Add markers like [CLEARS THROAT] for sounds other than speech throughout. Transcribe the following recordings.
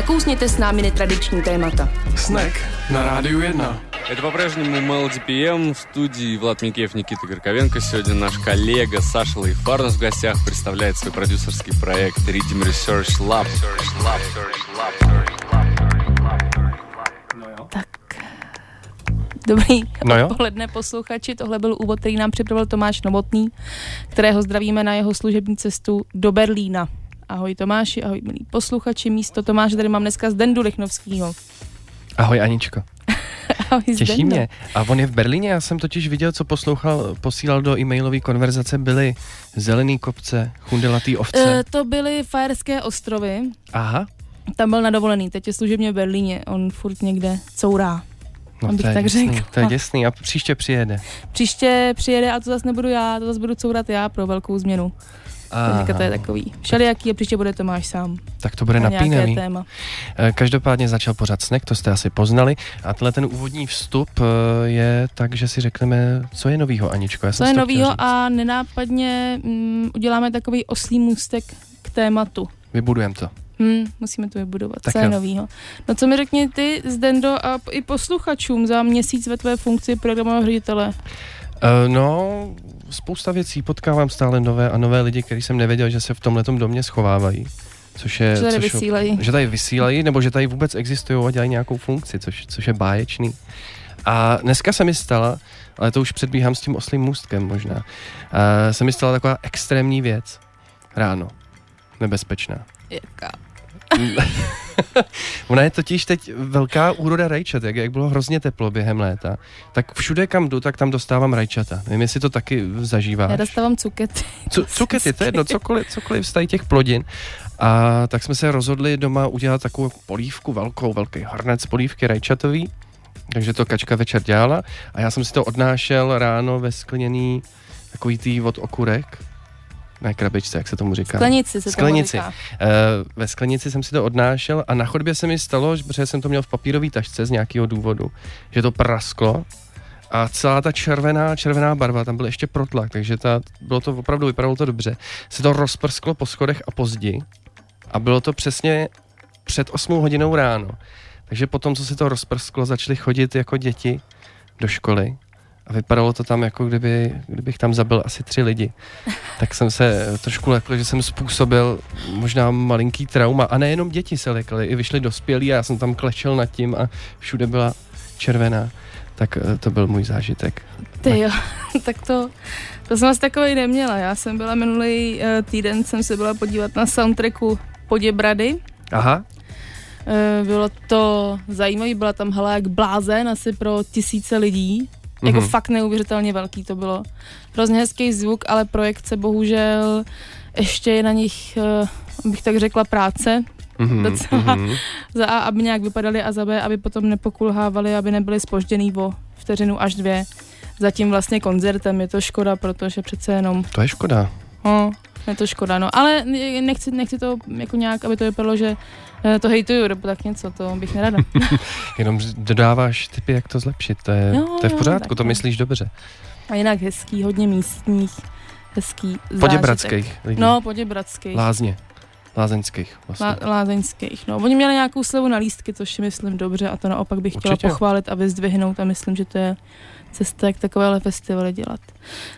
Nakousněte s námi netradiční témata. Snack на Радио 1. Это по-прежнему Melody PM в студии Влад Микеев, Никита Горковенко. Сегодня наш коллега Саша Лайфарнес в гостях представляет свой продюсерский проект Rhythm Research Lab. Tak. Dobrý No jo. odpoledne posluchači, tohle byl úvod, který nám připravil Tomáš Novotný, kterého zdravíme na jeho služební cestu do Berlína. Ahoj Tomáši, ahoj milí posluchači, místo Tomáše tady mám dneska Zdendu Lichnovskýho. Ahoj Aničko, [LAUGHS] Ahoj těší Zdendo. mě. A on je v Berlíně, já jsem totiž viděl, co poslouchal, posílal do e-mailové konverzace, byly zelený kopce, chundelatý ovce. E, to byly Fajerské ostrovy, Aha, tam byl na dovolený, teď je služebně v Berlíně, on furt někde courá. no Abych to je tak děsný, řekla. to je děsný. A příště přijede. Příště přijede a to zase nebudu já, to zase budu courat já pro velkou změnu. Takže to je takový všelijaký a příště bude Tomáš sám. tak to bude Na napínavý. téma. Eh, Každopádně začal pořád snek, to jste asi poznali. A tenhle ten úvodní vstup eh, je tak, že si řekneme, co je novýho, Aničko. Já Co je novýho a nenápadně mm, uděláme takový oslý můstek k tématu. Vybudujem to. Hm, musíme to vybudovat. Tak co je novýho? No co mi řekni ty, Zdendo, a i posluchačům za měsíc ve tvé funkci programového ředitele. Uh, no, spousta věcí, potkávám stále nové a nové lidi, který jsem nevěděl, že se v tomhle domě schovávají. Což je, Co tady což, vysílají? že tady vysílají, nebo že tady vůbec existují a dělají nějakou funkci, což, což je báječný. A dneska se mi stala, ale to už předbíhám s tím oslým můstkem možná, uh, se mi stala taková extrémní věc ráno. Nebezpečná. Jaká? [LAUGHS] [LAUGHS] Ona je totiž teď velká úroda rajčat, jak, jak bylo hrozně teplo během léta. Tak všude, kam jdu, tak tam dostávám rajčata. Nevím, jestli to taky zažíváš. Já dostávám cukety. Co, cukety, to je jedno, cokoliv, cokoliv z těch plodin. A tak jsme se rozhodli doma udělat takovou polívku, velkou, velký hrnec polívky rajčatový. Takže to kačka večer dělala. A já jsem si to odnášel ráno ve skleněný takový tý od okurek. Ne krabičce, jak se tomu říká. Sklenici se Sklenici. tomu říká. Eh, ve sklenici jsem si to odnášel a na chodbě se mi stalo, že- protože jsem to měl v papírové tašce z nějakého důvodu, že to prasklo a celá ta červená, červená barva, tam byl ještě protlak, takže ta, bylo to opravdu, vypadalo to dobře, se to rozprsklo po schodech a pozdi a bylo to přesně před 8 hodinou ráno. Takže potom, co se to rozprsklo, začali chodit jako děti do školy a vypadalo to tam, jako kdyby, kdybych tam zabil asi tři lidi. Tak jsem se eh, trošku lekl, že jsem způsobil možná malinký trauma. A nejenom děti se lekly, i vyšli dospělí a já jsem tam klečel nad tím a všude byla červená. Tak eh, to byl můj zážitek. Ty jo, [LAUGHS] tak to, to jsem asi takový neměla. Já jsem byla minulý uh, týden, jsem se byla podívat na soundtracku Poděbrady. Aha, Uh, bylo to zajímavé, byla tam hala jak blázen, asi pro tisíce lidí. Jako Mhm. fakt neuvěřitelně velký to bylo. Hrozně hezký zvuk, ale projekce bohužel ještě je na nich, uh, bych tak řekla, práce. mhm, Docela. mhm. Za A, aby nějak vypadaly a za B, aby potom nepokulhávali, aby nebyly spožděný o vteřinu až dvě. Zatím vlastně koncertem je to škoda, protože přece jenom, To je škoda. no, je to škoda, no. Ale nechci, nechci to jako nějak, aby to vypadalo, že eh, to hejtuju, nebo tak něco, to bych nerada. [LAUGHS] Jenom dodáváš typy, jak to zlepšit. To je, Jo, to je v jo, pořádku, tak to jo. myslíš dobře. A jinak hezký, hodně místních, hezký zážitek. Poděbradských lidí. No, poděbradských. Lázně. Lázeňských vlastně. Lá, lázeňských, no. Oni měli nějakou slevu na lístky, což si myslím dobře a to naopak bych chtěla Určitě. pochválit a vyzdvihnout a myslím, že to je cesta, jak takovéhle festivaly dělat.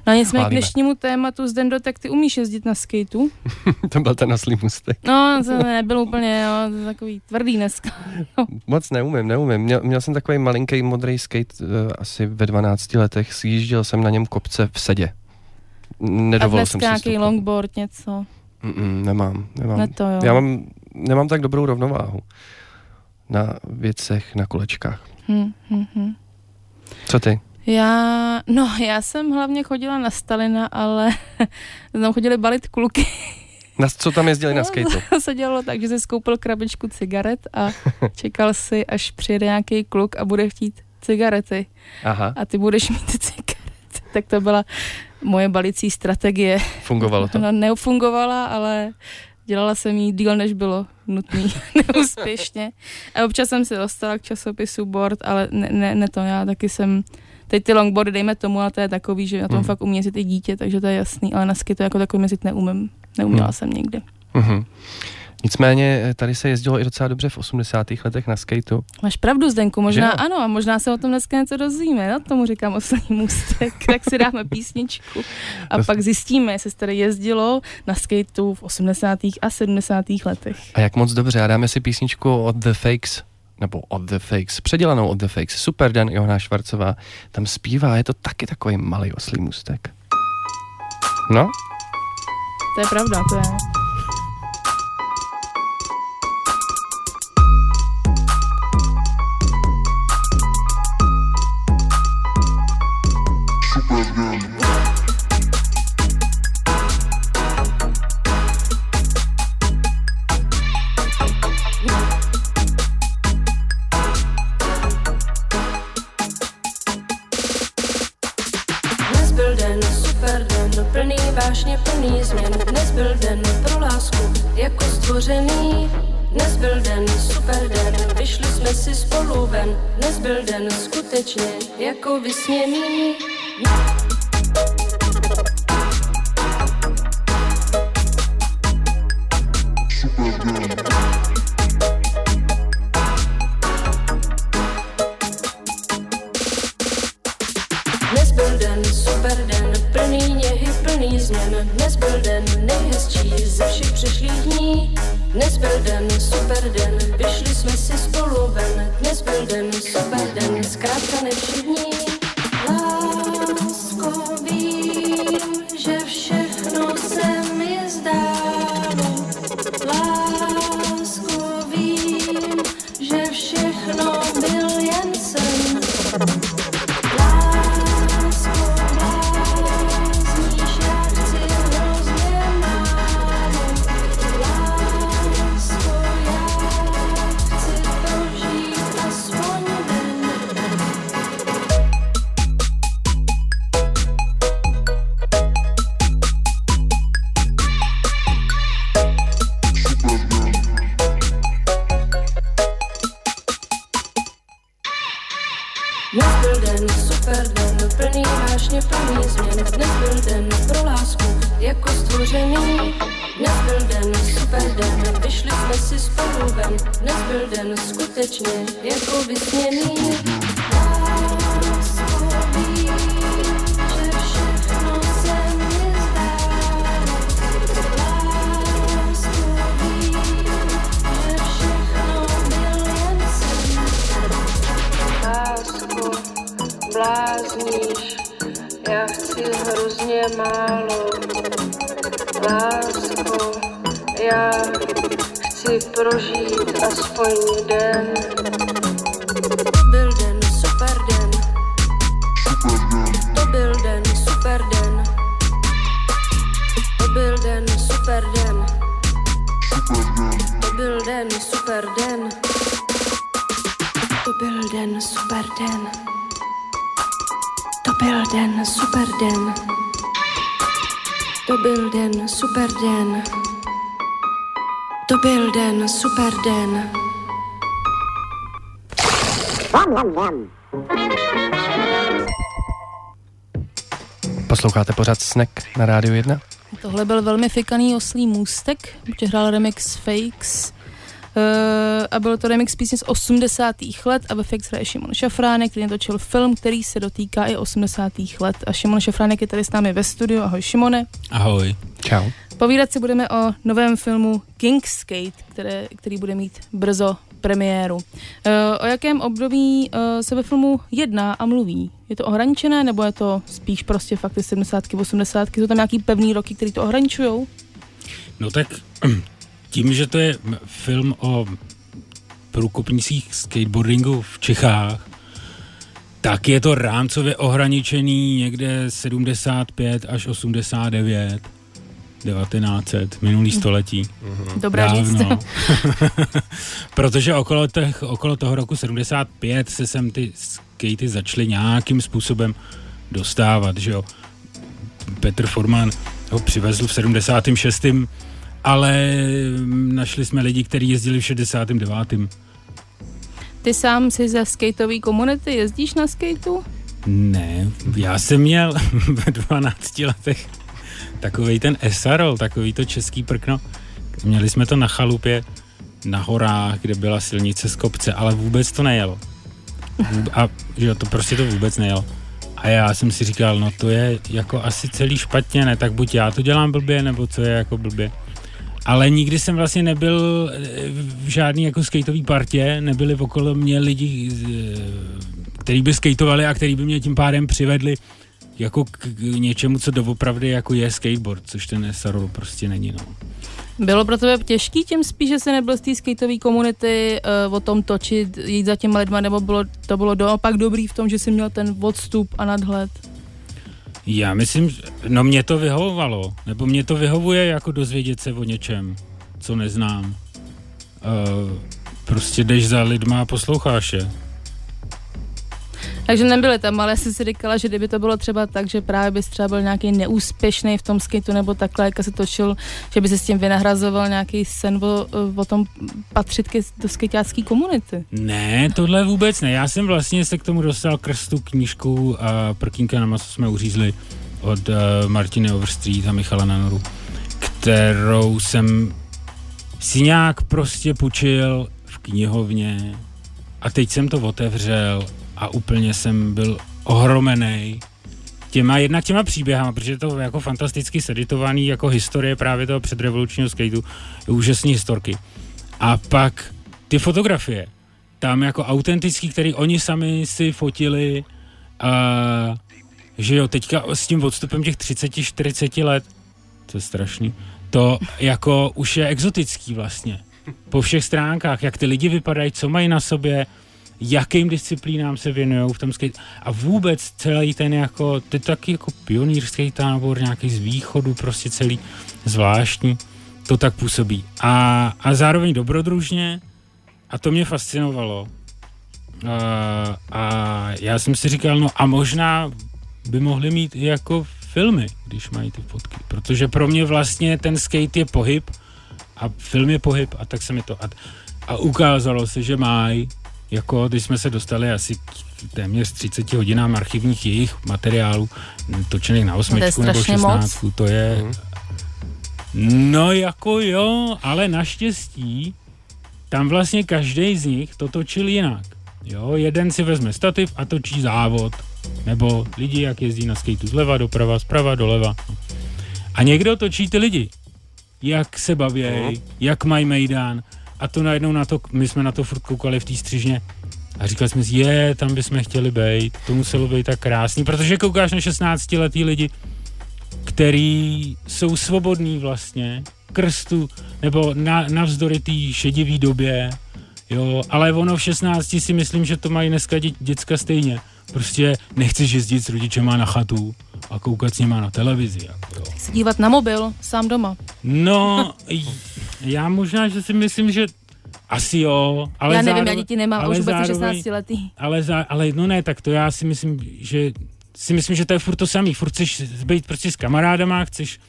No a nicméně k dnešnímu tématu Zdendo, tak ty umíš jezdit na skateu? [LAUGHS] to byl ten oslý můstek. No, to nebyl úplně, jo, to takový tvrdý dneska. Moc neumím, neumím. Měl, měl jsem takový malinký modrý skate uh, asi ve 12 letech. Sjížděl jsem na něm kopce v sedě. A Nedovolil jsem si nějaký stopovat. longboard, něco. Mm-mm, nemám, nemám. Ne to, jo. Já mám, nemám tak dobrou rovnováhu na věcech, na kolečkách. Hm, hm, hm. Co ty? Já, no, já jsem hlavně chodila na Stalina, ale [LAUGHS] tam chodili balit kluky. Na, co tam jezdili na skateu? To se dělalo tak, že jsi skoupil krabičku cigaret a [LAUGHS] čekal si, až přijede nějaký kluk a bude chtít cigarety Aha, a ty budeš mít ty cigarety. Tak to byla moje balicí strategie. fungovalo to. [LAUGHS] Ona nefungovala, ale dělala jsem jí díl, než bylo nutný, [LAUGHS] neúspěšně. A občas jsem se dostala k časopisu board, ale ne, ne, ne to, já taky jsem Teď ty longboardy, dejme tomu, ale to je takový, že na tom Hmm. fakt umí jezdit i dítě, takže to je jasný, ale na to jako takový jezdit neumím. Neuměla Hmm. jsem nikdy. Mhm. Nicméně eh, tady se jezdilo i docela dobře v 80. letech na skateu. Máš pravdu, Zdenku, možná Že ano, a možná se o tom dneska něco dozvíme, no, tomu říkám oslý můstek, [LAUGHS] tak si dáme písničku a To- pak zjistíme, jestli se tady jezdilo na skateu v 80. a 70. letech. A jak moc dobře, a dáme si písničku od The Fakes, nebo od The Fakes, předělanou od The Fakes, Super Dan Johana Švarcová, tam zpívá, je to taky takový malý oslý můstek. No, To je pravda, to je. Pořád Snack na Rádiu 1? Tohle byl velmi fikaný oslý můstek, protože hrál remix Fakes. Uh, a byl to remix písně z 80. let a ve Fakes hraje Šimon Šafránek, který natočil film, který se dotýká i 80. let. A Šimon Šafránek je tady s námi ve studiu. Ahoj Šimone. Ahoj. Čau. Povídat si budeme o novém filmu Kingskate, které, který bude mít brzo premiéru. Uh, o jakém období uh, se ve filmu jedná a mluví? Je to ohraničené, nebo je to spíš prostě fakt ty 70 80 Jsou tam nějaký pevný roky, který to ohraničují? No tak tím, že to je film o průkopnicích skateboardingu v Čechách, tak je to rámcově ohraničený někde 75 až 89, 1900, minulý století. Dobrá říct. Dávno. [LAUGHS] [LAUGHS] Protože okolo, těch, okolo toho roku 75 se sem ty skatey začaly nějakým způsobem dostávat, že jo. Petr Forman ho přivezl v 76. Ale našli jsme lidi, kteří jezdili v 69. Ty sám jsi ze skateové komunity, jezdíš na skateu? Ne, já jsem měl [LAUGHS] ve 12 letech takový ten esarol, takový to český prkno, měli jsme to na chalupě, na horách, kde byla silnice z kopce, ale vůbec to nejelo. A že to prostě to vůbec nejelo. A já jsem si říkal, no to je jako asi celý špatně, ne, tak buď já to dělám blbě, nebo co je jako blbě. Ale nikdy jsem vlastně nebyl eh, v žádný jako skateový partě, nebyli okolo mě lidi, eh, kteří by skateovali a kteří by mě tím pádem přivedli jako k něčemu, co doopravdy jako je skateboard, což ten SRO prostě není, no. Bylo pro tebe těžký tím spíš, že jsi nebyl z té skateové komunity uh, o tom točit, jít za těma lidma, nebo bylo, to bylo naopak dobrý v tom, že jsi měl ten odstup a nadhled? Já myslím, no mě to vyhovovalo, nebo mě to vyhovuje jako dozvědět se o něčem, co neznám. Uh, prostě jdeš za lidma a posloucháš je. Takže nebyly tam, ale jsi si říkala, že kdyby to bylo třeba tak, že právě bys třeba byl nějaký neúspěšný v tom skateu nebo takhle, jak se točil, že by se s tím vynahrazoval nějaký sen o, o tom patřit ke, do skateácké komunity. Ne, tohle vůbec ne. Já jsem vlastně se k tomu dostal krstu knížku a prkínka na maso jsme uřízli od uh, Martiny Overstreet a Michala Nanoru, kterou jsem si nějak prostě půjčil v knihovně a teď jsem to otevřel a úplně jsem byl ohromený těma, jednak těma příběhama, protože to jako fantasticky seditovaný jako historie právě toho předrevolučního skateu, je úžasný historky. A pak ty fotografie, tam jako autentický, který oni sami si fotili, a, že jo, teďka s tím odstupem těch 30-40 let, to je strašný, to jako už je exotický vlastně. Po všech stránkách, jak ty lidi vypadají, co mají na sobě, jakým disciplínám se věnují v tom skate a vůbec celý ten jako, to je taky jako pionýrský tábor, nějaký z východu, prostě celý zvláštní, to tak působí. A, a zároveň dobrodružně a to mě fascinovalo. A, a já jsem si říkal, no a možná by mohli mít i jako filmy, když mají ty fotky, protože pro mě vlastně ten skate je pohyb a film je pohyb a tak se mi to... A, a ukázalo se, že mají jako když jsme se dostali asi téměř 30 hodinám archivních jejich materiálů, točených na osmičku nebo 16, moc. to je... Mhm. No jako jo, ale naštěstí tam vlastně každý z nich to točil jinak. Jo, jeden si vezme stativ a točí závod. Nebo lidi, jak jezdí na skateu zleva doprava, zprava doleva. A někdo točí ty lidi. Jak se baví, uh-huh. jak mají mejdán a to najednou na to, my jsme na to furt koukali v té střižně a říkali jsme si, je, tam bychom chtěli být, to muselo být tak krásný, protože koukáš na 16 letý lidi, který jsou svobodní vlastně, krstu, nebo na, navzdory té šedivý době, jo, ale ono v 16 si myslím, že to mají dneska dě, děcka stejně. Prostě nechceš jezdit s rodičema na chatu a koukat s nima na televizi. Jako, jo. Se dívat na mobil, sám doma. No, já možná, že si myslím, že asi jo, ale Já nevím, zároveň, já děti nemám, už vůbec 16 letý. Ale, za, ale no ne, tak to já si myslím, že si myslím, že to je furt to samý. Furt chceš být prostě s kamarádama, chceš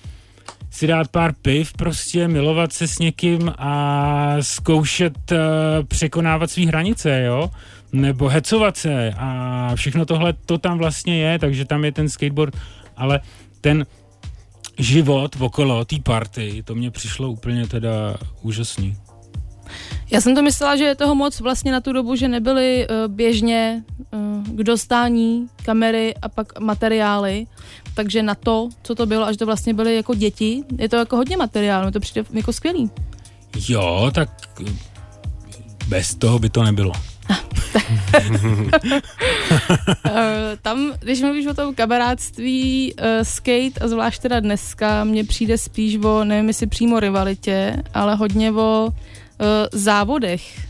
si dát pár piv, prostě milovat se s někým a zkoušet uh, překonávat své hranice, jo? Nebo hecovat se a všechno tohle, to tam vlastně je, takže tam je ten skateboard, ale ten život okolo té party, to mě přišlo úplně teda úžasný. Já jsem to myslela, že je toho moc vlastně na tu dobu, že nebyly uh, běžně uh, k dostání kamery a pak materiály, takže na to, co to bylo, až to vlastně byly jako děti, je to jako hodně materiálu, to přijde jako skvělý. Jo, tak bez toho by to nebylo. Eh, tam, když mluvíš o tom kamarádství, uh, skate a zvlášť teda dneska, mně přijde spíš o, nevím jestli přímo rivalitě, ale hodně o uh, závodech.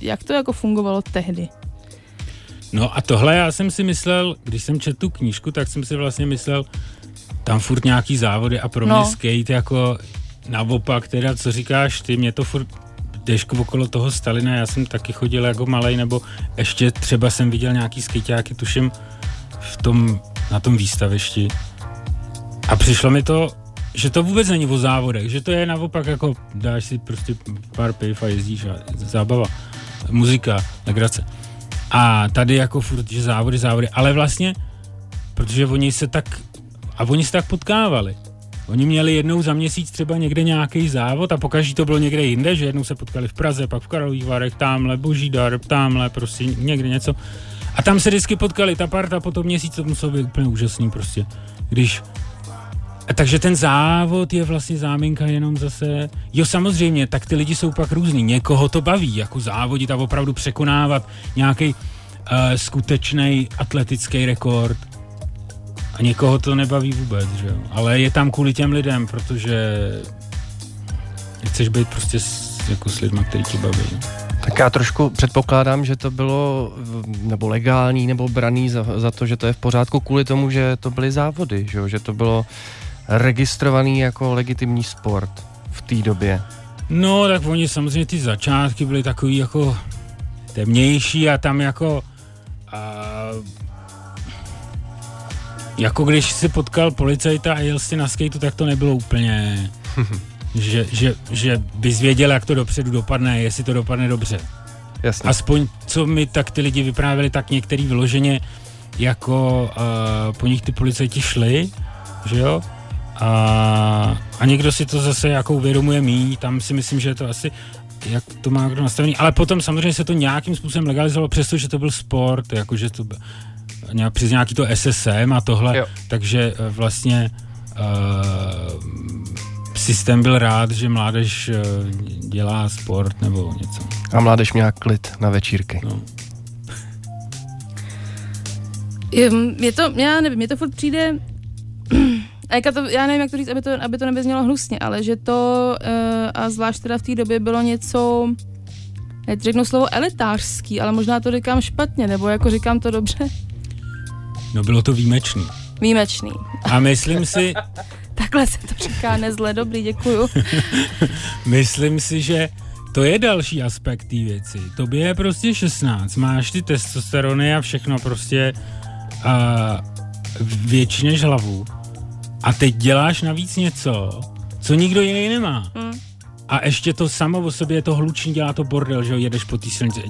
Jak to jako fungovalo tehdy? No a tohle já jsem si myslel, když jsem četl tu knížku, tak jsem si vlastně myslel, tam furt nějaký závody a pro no. mě skate jako naopak, teda co říkáš ty, mě to furt jdeš okolo toho Stalina, já jsem taky chodil jako malej, nebo ještě třeba jsem viděl nějaký skejťáky, tuším, v tom, na tom výstavišti. A přišlo mi to, že to vůbec není o závodech, že to je naopak jako dáš si prostě pár piv a jezdíš a zábava, muzika, legrace. A tady jako furt, že závody, závody, ale vlastně, protože oni se tak, a oni se tak potkávali. Oni měli jednou za měsíc třeba někde nějaký závod a pokaždé to bylo někde jinde, že jednou se potkali v Praze, pak v Karlových Varech, tamhle, Božídar, tamhle, prostě někde něco. A tam se vždycky potkali, ta parta po tom měsíc to muselo být úplně úžasný prostě. Když a takže ten závod je vlastně záminka jenom zase, jo samozřejmě, tak ty lidi jsou pak různý, někoho to baví, jako závodit a opravdu překonávat nějaký uh, skutečný atletický rekord a někoho to nebaví vůbec, že jo. Ale je tam kvůli těm lidem, protože chceš být prostě s, jako s lidmi, který tě baví. Tak já trošku předpokládám, že to bylo nebo legální, nebo braný za, za to, že to je v pořádku kvůli tomu, že to byly závody, že, jo? že to bylo registrovaný jako legitimní sport v té době. No, tak oni samozřejmě ty začátky byly takový jako temnější a tam jako a, jako když si potkal policajta a jel si na skateu, tak to nebylo úplně, [LAUGHS] že, že, že bys věděl, jak to dopředu dopadne, jestli to dopadne dobře. Jasně. Aspoň co mi tak ty lidi vyprávěli, tak některý vyloženě jako uh, po nich ty policajti šli, že jo, a, a někdo si to zase jako uvědomuje mý, tam si myslím, že je to asi jak to má kdo nastavený, ale potom samozřejmě se to nějakým způsobem legalizovalo, přestože to byl sport, jakože to nějak, přes nějaký to SSM a tohle, Jo. takže eh, vlastně uh, systém byl rád, že mládež uh, dělá sport nebo něco. A mládež měla klid na večírky. No. Je, je to, já nevím, mě to furt přijde, [CLEARS THROAT] a to, já nevím, jak to říct, aby to, aby to nevyznělo hnusně, ale že to, uh, a zvlášť teda v té době bylo něco, já teď řeknu slovo elitářský, ale možná to říkám špatně, nebo jako říkám to dobře, no bylo to výjimečný. výjimečný. A myslím si, [LAUGHS] Takhle se to říká, nezle, dobrý, děkuju. [LAUGHS] Myslím si, že to je další aspekt té věci. Tobě je prostě 16, máš ty testosterony a všechno prostě uh, větší než hlavu. A teď děláš navíc něco, co nikdo jiný nemá. Hmm. A ještě to samo o sobě je to hluční, dělá to bordel, že jo, jedeš po té silnici.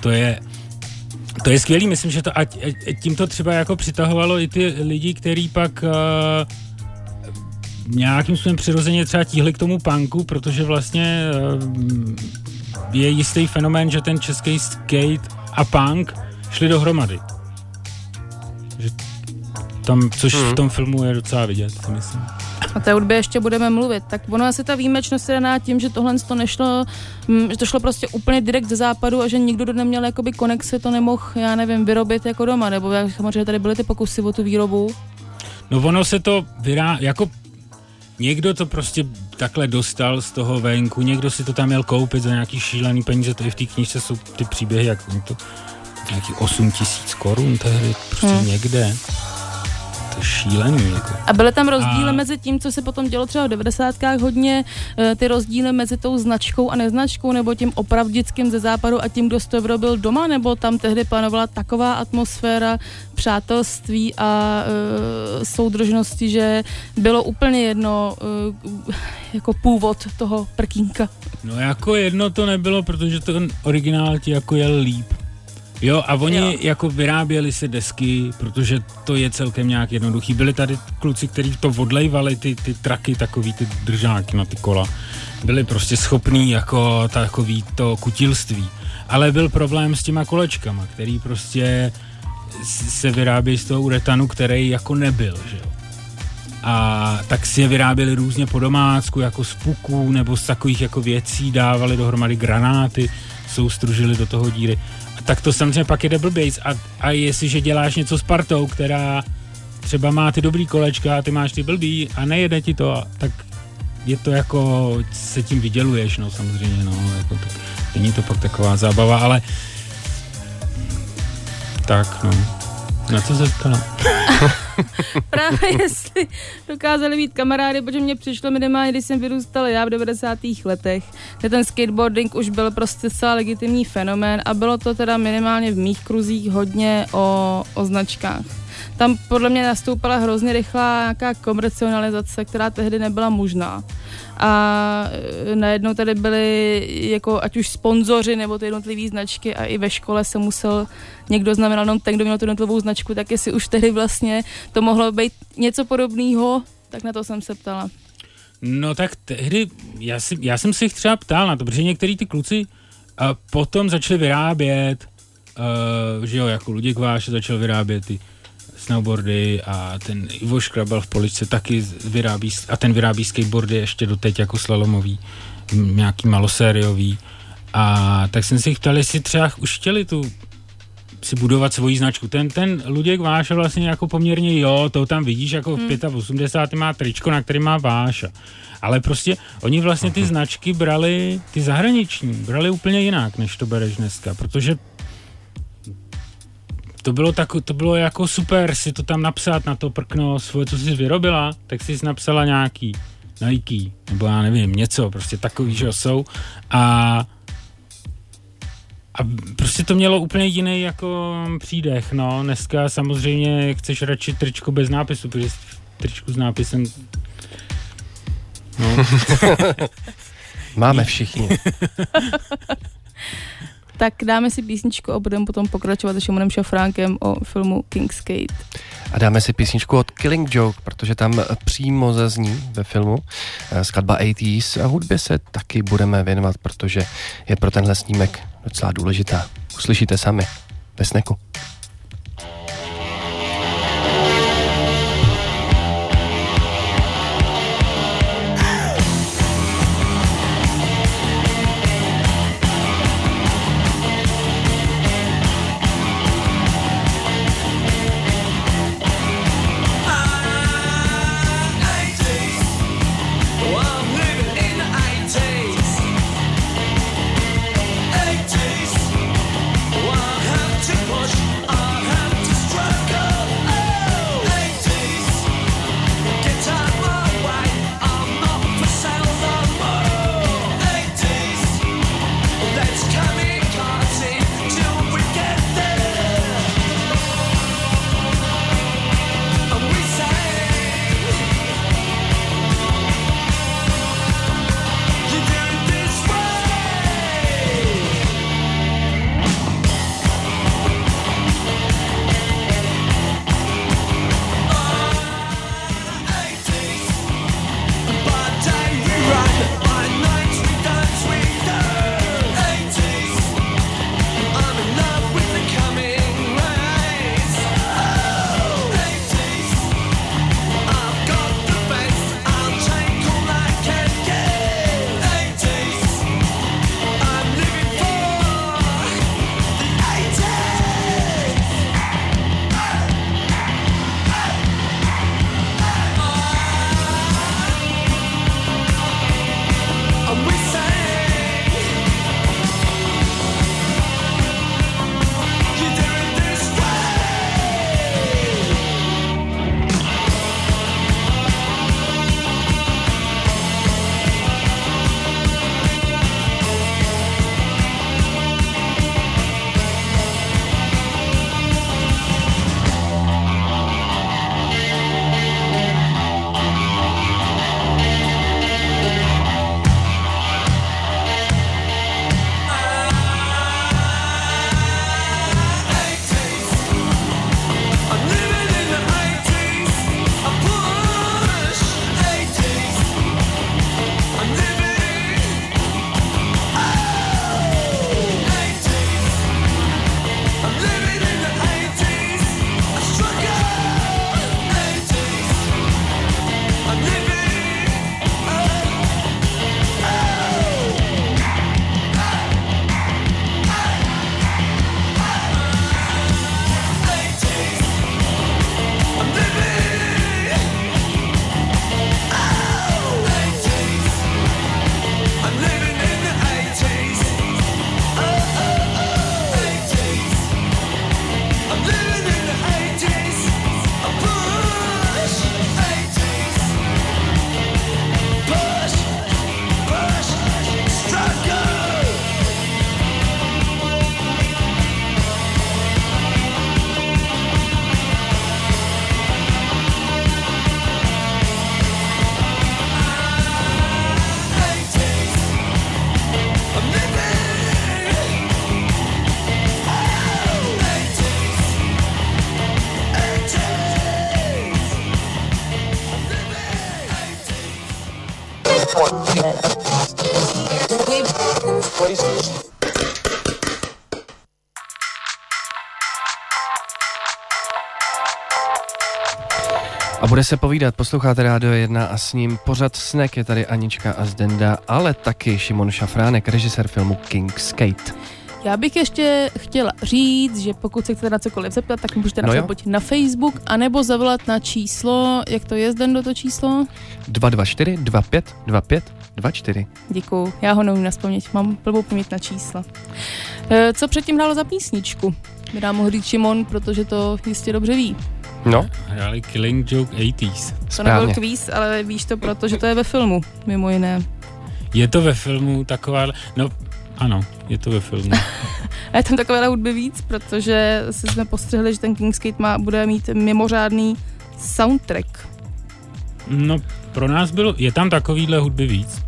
To je, to je skvělý, myslím, že to a tím to třeba jako přitahovalo i ty lidi, který pak uh, nějakým způsobem přirozeně třeba tíhli k tomu punku, protože vlastně uh, je jistý fenomén, že ten český skate a punk šli dohromady. Že tam, což v tom filmu je docela vidět, si myslím. O té hudbě ještě budeme mluvit. Tak ono asi ta výjimečnost je daná tím, že tohle to nešlo, mm, že to šlo prostě úplně direkt ze západu a že nikdo, kdo neměl jakoby konexe, to nemohl, já nevím, vyrobit jako doma, nebo jak samozřejmě tady byly ty pokusy o tu výrobu. No ono se to vyrá, jako někdo to prostě takhle dostal z toho venku, někdo si to tam měl koupit za nějaký šílený peníze, to i v té knižce jsou ty příběhy, jak to nějaký 8 tisíc korun tehdy, prostě hmm. někde. Šílený, jako. A byly tam rozdíly A- mezi tím, co se potom dělo třeba v 90. hodně, eh, ty rozdíly mezi tou značkou a neznačkou, nebo tím opravdickým ze západu a tím, kdo to vyrobil doma, nebo tam tehdy panovala taková atmosféra přátelství a uh, soudržnosti, že bylo úplně jedno uh, jako původ toho prkínka. No jako jedno to nebylo, protože ten originál ti jako jel líp. Jo, a oni Jo. jako vyráběli si desky, protože to je celkem nějak jednoduchý. Byli tady kluci, kteří to odlejvali, ty, ty traky, takový ty držáky na ty kola. Byli prostě schopní jako takový to kutilství. Ale byl problém s těma kolečkama, který prostě se vyrábějí z toho uretanu, který jako nebyl, že jo. A tak si je vyráběli různě po domácku, jako z puků nebo z takových jako věcí, dávali dohromady granáty, soustružili do toho díry. Tak to samozřejmě pak jede blbějc. A, a jestliže děláš něco s partou, která třeba má ty dobrý kolečka a ty máš ty blbý a nejede ti to, tak je to jako, se tím vyděluješ, no samozřejmě, no, jako to, není to pak taková zábava, ale tak, no. Na co se ptala? [LAUGHS] Právě jestli dokázali mít kamarády, protože mě přišlo minimálně, když jsem vyrůstal já v 90. letech, kde ten skateboarding už byl prostě celá legitimní fenomén a bylo to teda minimálně v mých kruzích hodně o, o značkách. Tam podle mě nastoupila hrozně rychlá nějaká komercionalizace, která tehdy nebyla možná. A e, najednou tady byly jako ať už sponzoři nebo ty jednotlivé značky a i ve škole se musel někdo znamenal, no ten, kdo měl tu jednotlivou značku, tak jestli už tehdy vlastně to mohlo být něco podobného Tak na to jsem se ptala. No tak tehdy, já, si, já jsem si jich třeba ptal na to, protože některý ty kluci uh, potom začali vyrábět, uh, že jo, jako Luděk Váš začal vyrábět ty snowboardy a ten Ivo Škrabal v Poličce taky vyrábí, a ten vyrábí skateboardy ještě doteď jako slalomový, nějaký malosériový. A tak jsem si jich ptal, jestli třeba už chtěli tu si budovat svoji značku. Ten, ten Luděk Váša vlastně jako poměrně jo, to tam vidíš jako v 85. má tričko, na který má Váša. Ale prostě oni vlastně ty značky brali, ty zahraniční, brali úplně jinak, než to bereš dneska, protože to bylo, tak, to bylo jako super si to tam napsat na to prkno svoje, co jsi vyrobila, tak jsi napsala nějaký Nike, nebo já nevím, něco, prostě takový, že jsou. A a prostě to mělo úplně jiný jako přídech, no. Dneska samozřejmě chceš radši tričko bez nápisu, protože tričku s nápisem no, [LAUGHS] Máme všichni. [LAUGHS] Tak dáme si písničku a budeme potom pokračovat s Šimonem Šafránkem o filmu King's Gate. A dáme si písničku od Killing Joke, protože tam přímo zazní ve filmu eh, skladba 80s a hudbě se taky budeme věnovat, protože je pro tenhle snímek docela důležitá. Uslyšíte sami ve sneku. A bude se povídat, posloucháte Rádio 1 a s ním pořad Snack je tady Anička a Zdenda, ale taky Šimon Šafránek, režisér filmu King Skate. Já bych ještě chtěla říct, že pokud se chcete na cokoliv zeptat, tak můžete No napsat jo. buď na Facebook, anebo zavolat na číslo, jak to je zden do to číslo? 224 25 25 24. Děkuju, já ho neumím naspamět, mám blbou paměť na čísla. E, co předtím hrálo za písničku? Mi dá mohl říct Šimon, protože to jistě dobře ví. No, Hráli Killing Joke 80s. To nebyl kvíz, ale víš to proto, že to je ve filmu, mimo jiné. Je to ve filmu taková... No, ano, je to ve filmu. [LAUGHS] A je tam takové hudby víc, protože si jsme postřehli, že ten Kingskate má, bude mít mimořádný soundtrack. No, pro nás bylo... Je tam takovýhle hudby víc.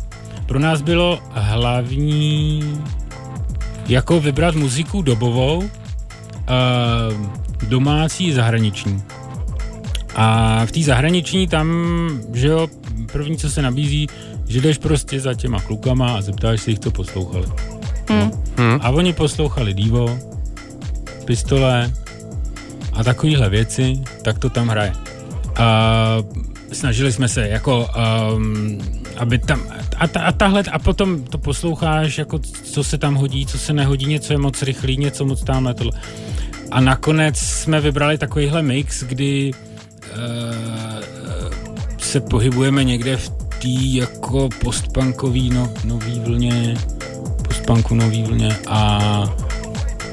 Pro nás bylo hlavní jako vybrat muziku dobovou, uh, domácí, zahraniční. A v té zahraniční tam, že jo, první, co se nabízí, že jdeš prostě za těma klukama a zeptáš se jich, co poslouchali. Hm. Hm. A oni poslouchali Divo, pistole a takovéhle věci, tak to tam hraje. A snažili jsme se jako, um, aby tam, a, ta, a tahle, a potom to posloucháš, jako co se tam hodí, co se nehodí, něco je moc rychlý, něco moc tamhle tohle. A nakonec jsme vybrali takovýhle mix, kdy uh, se pohybujeme někde v té jako postpunkový no, nový vlně, postpunku nový vlně a,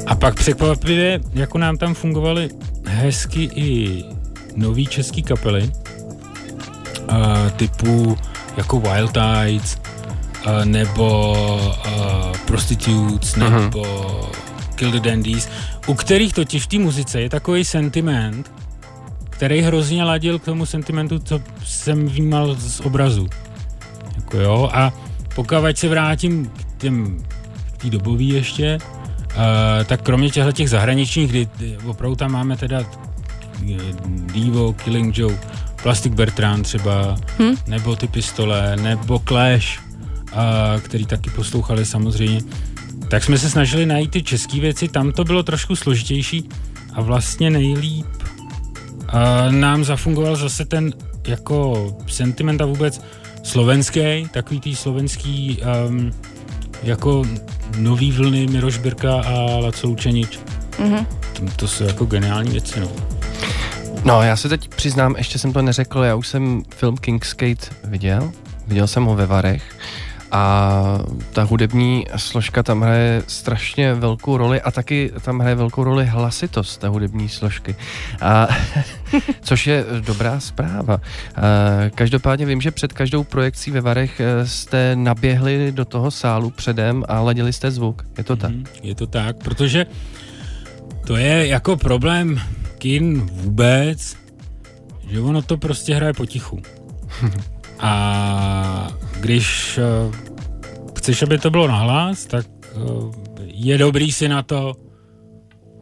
a pak překvapivě, jako nám tam fungovaly hezky i nový český kapely, uh, typu jako Wild Tides, uh, nebo uh, Prostitutes, Mhm. nebo Kill the Dandies, u kterých totiž v té muzice je takový sentiment, který hrozně ladil k tomu sentimentu, co jsem vnímal z obrazu. Jako jo, a pokud se vrátím k těm k té dobový ještě, uh, tak kromě těchto těch zahraničních, kdy opravdu tam máme teda eh, Divo, Killing Joke, Plastic Bertrand třeba, Hm? nebo ty pistole, nebo Clash, uh, který taky poslouchali samozřejmě, tak jsme se snažili najít ty české věci, tam to bylo trošku složitější a vlastně nejlíp uh, nám zafungoval zase ten jako sentiment a vůbec slovenský, takový tý slovenský um, jako nový vlny Miroš Birka a Laco Lučenič. Mhm. To, to jsou jako geniální věci, no. No, já se teď přiznám, ještě jsem to neřekl, já už jsem film King Skate viděl, viděl jsem ho ve Varech a ta hudební složka tam hraje strašně velkou roli a taky tam hraje velkou roli hlasitost té hudební složky. A, [LAUGHS] což je dobrá zpráva. A, každopádně vím, že před každou projekcí ve Varech eh, jste naběhli do toho sálu předem a ladili jste zvuk. Je to tak? Mhm, Je to tak, protože to je jako problém kin vůbec, že ono to prostě hraje potichu. [LAUGHS] A když uh, chceš, aby to bylo nahlas, tak uh, je dobrý si na to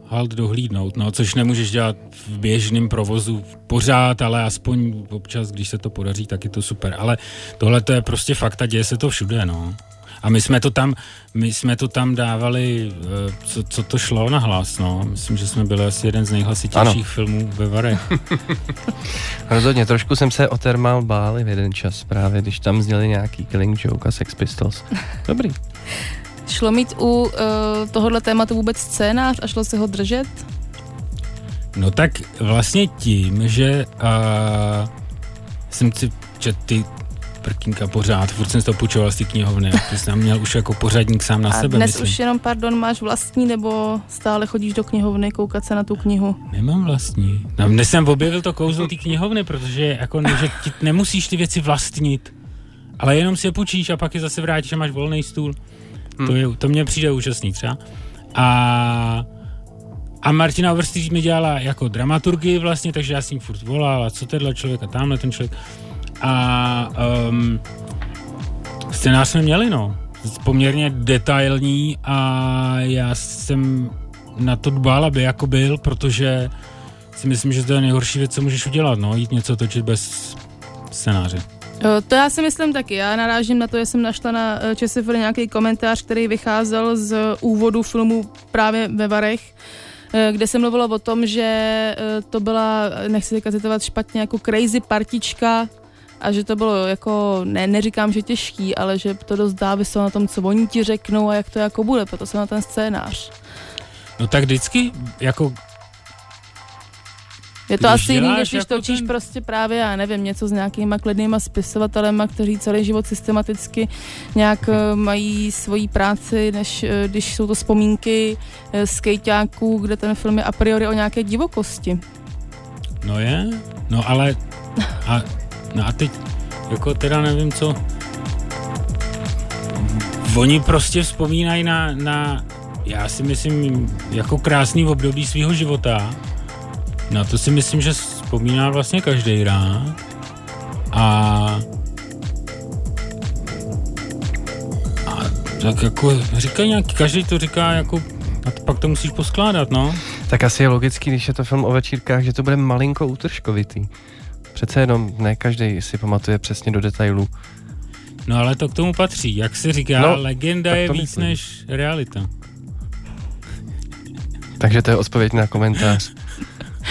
halt dohlídnout, no, což nemůžeš dělat v běžném provozu pořád, ale aspoň občas, když se to podaří, tak je to super. Ale tohle to je prostě fakt a děje se to všude, no. A my jsme to tam, my jsme to tam dávali, eh, co, co to šlo na hlas, no. Myslím, že jsme byli asi jeden z nejhlasitějších Ano. filmů ve Varech. [LAUGHS] Rozhodně, trošku jsem se o Thermal bál v jeden čas právě, když tam zněli nějaký Killing Joke a Sex Pistols. Dobrý. Šlo mít u uh, tohohle tématu vůbec scénář a šlo se ho držet? No tak vlastně tím, že uh, jsem si čet ty prkínka pořád, furt jsem si to půjčoval z té knihovny, ty jsi tam měl už jako pořadník sám na a sebe, dnes myslím. už jenom, pardon, máš vlastní nebo stále chodíš do knihovny koukat se na tu knihu? Nemám vlastní. No, dnes jsem objevil to kouzlo té knihovny, protože jako ne, že ti nemusíš ty věci vlastnit, ale jenom si je půjčíš a pak je zase vrátíš a máš volný stůl. Hmm. To, je, to mně přijde úžasný třeba. A, a Martina Overstreet mi dělala jako dramaturgii vlastně, takže já s ním furt volal a co tenhle člověk a tamhle ten člověk. A um, scénář jsme měli, no. Poměrně detailní a já jsem na to dbal, aby jako byl, protože si myslím, že to je nejhorší věc, co můžeš udělat, no, jít něco točit bez scénáře. Eh, To já si myslím taky. Já narážím na to, že jsem našla na eh, ČSFR nějaký komentář, který vycházel z úvodu filmu právě ve Varech, eh, kde se mluvilo o tom, že eh, to byla, nechci se citovat špatně, jako crazy partička a že to bylo jako, ne, neříkám, že těžký, ale že to dost záviselo na tom, co oni ti řeknou a jak to jako bude, proto jsem na ten scénář. No tak vždycky, jako je to Když asi jiný, když jako točíš ten- prostě právě, já nevím, něco s nějakýma klidnýma spisovatelema, kteří celý život systematicky nějak eh, mají svoji práci, než eh, když jsou to vzpomínky eh, skejťáků, kde ten film je a priori o nějaké divokosti. No je, no ale a, no a teď jako teda nevím co oni prostě vzpomínají na, na já si myslím jako krásný období svého života na to si myslím, že vzpomíná vlastně každý rád a tak jako říkají nějaký, každý to říká jako a to pak to musíš poskládat, no. Tak asi je logický, když je to film o večírkách, že to bude malinko útržkovitý. Přece jenom ne každý si pamatuje přesně do detailů. No ale to k tomu patří. Jak se říká, No, legenda je víc myslím. než realita. Takže to je odpověď na komentář.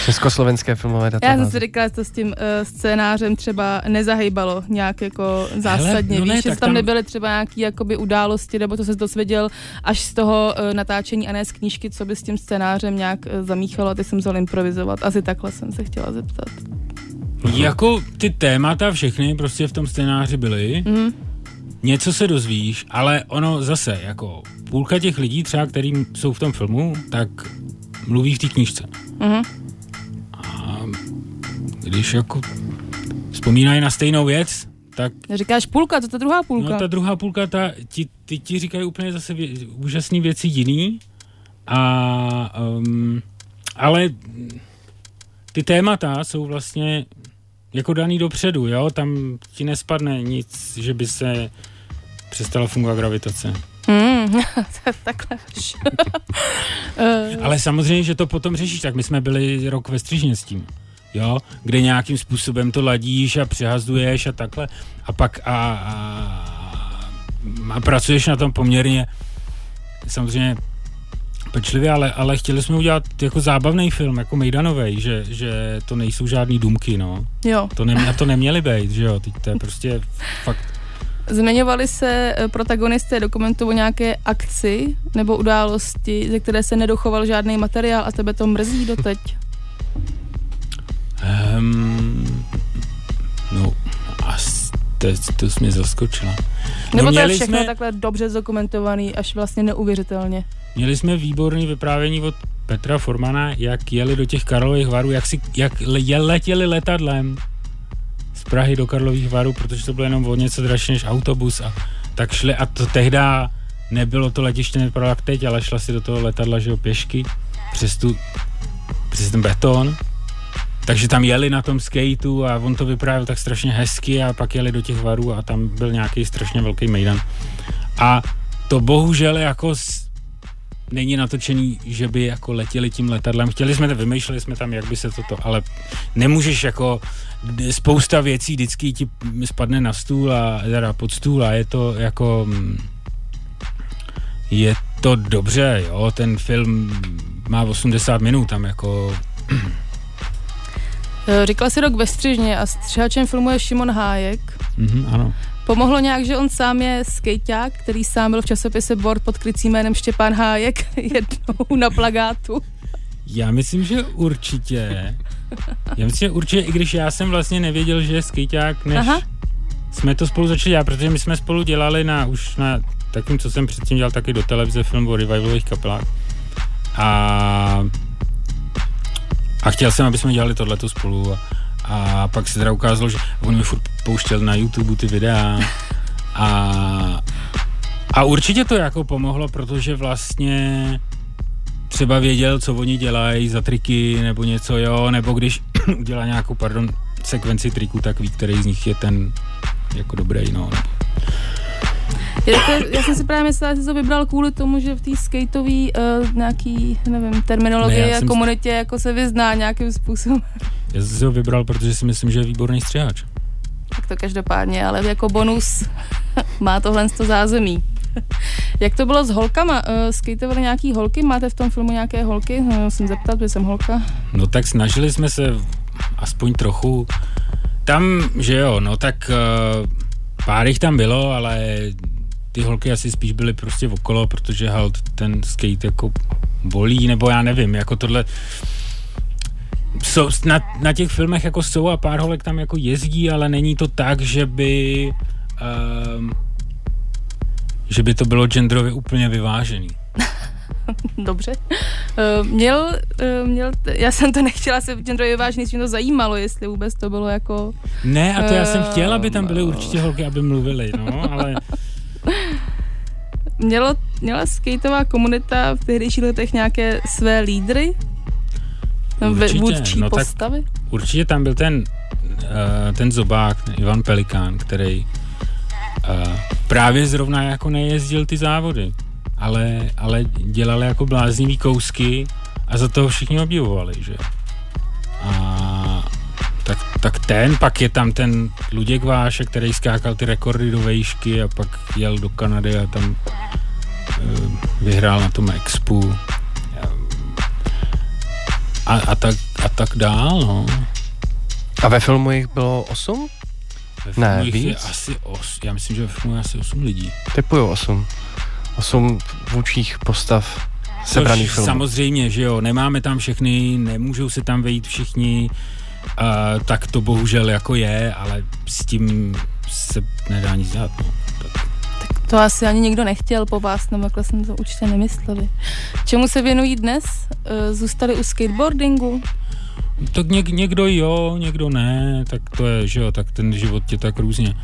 Československé filmové Já jsem si říkala, že to s tím uh, scénářem třeba nezahýbalo nějak jako zásadně. no ne, Víš, tam tam- nebyly třeba nějaký jakoby události, nebo to se dozvěděl až z toho uh, natáčení a ne z knížky, co by s tím scénářem nějak uh, zamíchalo a ty jsem vzal improvizovat. Asi takhle jsem se chtěla zeptat. Jako ty témata všechny prostě v tom scénáři byly. Mhm. Něco se dozvíš, ale ono zase, jako půlka těch lidí třeba, který jsou v tom filmu, tak mluví v té knížce. Mhm. A když jako vzpomínají na stejnou věc, tak Říkáš půlka, to je ta druhá půlka. No ta druhá půlka, ta, ti, ty ti říkají úplně zase vě, úžasné věci jiný. A, um, ale ty témata jsou vlastně jako daný dopředu, jo? Tam ti nespadne nic, že by se přestala fungovat gravitace. Hmm, takhle. Eh, Ale samozřejmě, že to potom řešíš, tak my jsme byli rok ve Střižně s tím, jo, kde nějakým způsobem to ladíš a přehazuješ a takhle a pak a, a, a pracuješ na tom poměrně samozřejmě pečlivě, ale, ale chtěli jsme udělat jako zábavný film, jako Mejdanovej, že, že to nejsou žádný důmky, no. jo. To, ne, a to neměly být, že jo, teď to je prostě fakt Zmiňovali se eh, protagonisté dokumentu o nějaké akci nebo události, ze které se nedochoval žádný materiál a tebe to mrzí doteď. Um, asi teď to jsi mě zaskočila. Nebo no, to je všechno jsme, takhle dobře zdokumentovaný, až vlastně neuvěřitelně. měli jsme výborný vyprávění od Petra Formana, jak jeli do těch Karlových varů, jak, si, jak je- letěli letadlem z Prahy do Karlových varů, protože to bylo jenom o něco dražší než autobus a tak šli a to tehda nebylo to letiště nevypadalo jak teď, ale šla si do toho letadla, že jo, pěšky přes, tu, přes ten beton takže tam jeli na tom skateu a on to vyprávěl tak strašně hezky a pak jeli do těch varů a tam byl nějaký strašně velký mejdan. A to bohužel jako s, není natočený, že by jako letěli tím letadlem. Chtěli jsme to, vymýšleli jsme tam, jak by se toto, ale nemůžeš jako spousta věcí vždycky ti spadne na stůl a teda pod stůl a je to jako mm, je to dobře, jo, ten film má 80 minut, tam jako [CLEARS THROAT] Říkala si rok ve střižně a střihačem filmu je Šimon Hájek. mhm, ano. Pomohlo nějak, že on sám je skejťák, který sám byl v časopise Board pod krycím jménem Štěpán Hájek [LAUGHS] jednou na plagátu. Já myslím, že určitě. Já myslím, že určitě, i když já jsem vlastně nevěděl, že je skejťák, než Aha. Jsme to spolu začali dělat, protože my jsme spolu dělali na, už na takým, co jsem předtím dělal taky do televize, film o revivalových kapelách. A, a chtěl jsem, aby jsme dělali tohleto spolu a, a pak se teda ukázalo, že on mi furt pouštěl na YouTube ty videa a, a určitě to jako pomohlo, protože vlastně třeba věděl, co oni dělají za triky nebo něco, jo, nebo když [CLEARS THROAT] udělá nějakou, pardon, sekvenci triků, tak ví, který z nich je ten jako dobrý, no. To, já jsem si právě myslela, že jsi to vybral kvůli tomu, že v té skateové uh, nějaký, nevím, terminologii Ne, a komunitě jako se vyzná nějakým způsobem. Já jsem si ho vybral, protože si myslím, že je výborný střihač. Tak to každopádně, ale jako bonus [LAUGHS] má tohle to zázemí. Jak to bylo s holkama? Uh, skateovaly nějaký holky? Máte v tom filmu nějaké holky? No, musím zeptat, protože jsem holka. No tak snažili jsme se aspoň trochu. Tam, že jo, no tak uh, pár jich tam bylo, ale ty holky asi spíš byly prostě okolo, protože halt ten skate jako bolí, nebo já nevím, jako tohle jsou, na, na těch filmech jako jsou a pár holek tam jako jezdí, ale není to tak, že by um, že by to bylo genderově úplně vyvážený. [LAUGHS] Dobře. Uh, měl, uh, měl, já jsem to nechtěla se genderově vyvážený, mě to zajímalo, jestli vůbec to bylo jako... Ne, a to já jsem chtěla, aby tam byly určitě holky, aby mluvily, no, ale... Mělo, měla skateová komunita v tehdejších letech nějaké své lídry? Určitě, vůdčí no postavy? Tak určitě tam byl ten, uh, ten zobák, Ivan Pelikán, který uh, právě zrovna jako nejezdil ty závody, ale, ale dělal jako bláznivý kousky a za toho všichni obdivovali, že? Tak, ten, pak je tam ten Luděk Váše, který skákal ty rekordy do vejšky a pak jel do Kanady a tam uh, vyhrál na tom expu a, a, tak, a tak dál, no. A ve filmu jich bylo osm? Ve filmu Ne, jich víc? je asi os, já myslím, že ve filmu je asi 8 lidí. Typuju osm. Osm vůčích postav sebraných filmů. Samozřejmě, že jo, nemáme tam všechny, nemůžou se tam vejít všichni, uh, tak to bohužel jako je, ale s tím se nedá nic dělat, no. Tak, To asi ani nikdo nechtěl po vás, nebo takhle jsem to určitě nemysleli. Čemu se věnují dnes? Eh, Zůstali u skateboardingu? tak něk, někdo jo, někdo ne, tak to je, že jo, tak ten život tě tak různě.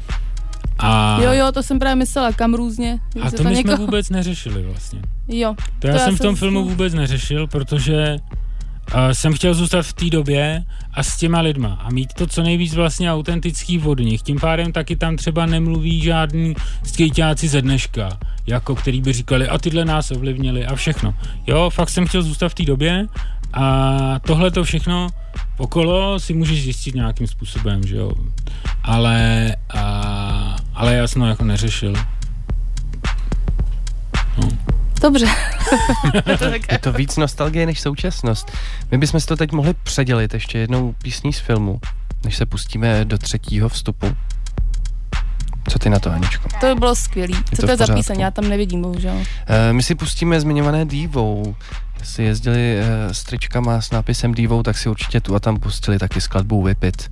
A, Jo, jo, to jsem právě myslela, kam různě. a že to my jsme někoho- vůbec neřešili vlastně. Jo, To já To já jsem v tom filmu vůbec neřešil, protože uh, jsem chtěl zůstat v té době a s těma lidma a mít to co nejvíc vlastně autentický od nich. Tím pádem taky tam třeba nemluví žádný skejťáci ze dneška, jako který by říkali a tyhle nás ovlivnili a všechno. Jo, fakt jsem chtěl zůstat v té době a tohle to všechno okolo si můžeš zjistit nějakým způsobem, že jo. Ale, a, ale já jsem to jako neřešil. Dobře. [LAUGHS] Je to víc nostalgie než současnost. My bychom si to teď mohli předělit ještě jednou písní z filmu, než se pustíme do třetího vstupu. Co ty na to, Aničko? To by bylo skvělý. Co to to je za píseň? Já tam nevidím, bohužel. E, my si pustíme zmiňované Divou. Jestli jezdili e, s tričkama s nápisem Divou, tak si určitě tu a tam pustili taky skladbu Whip It.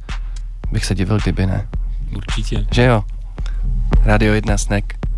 Bych se divil, kdyby ne. Určitě. Že jo? Radio 1 Snack.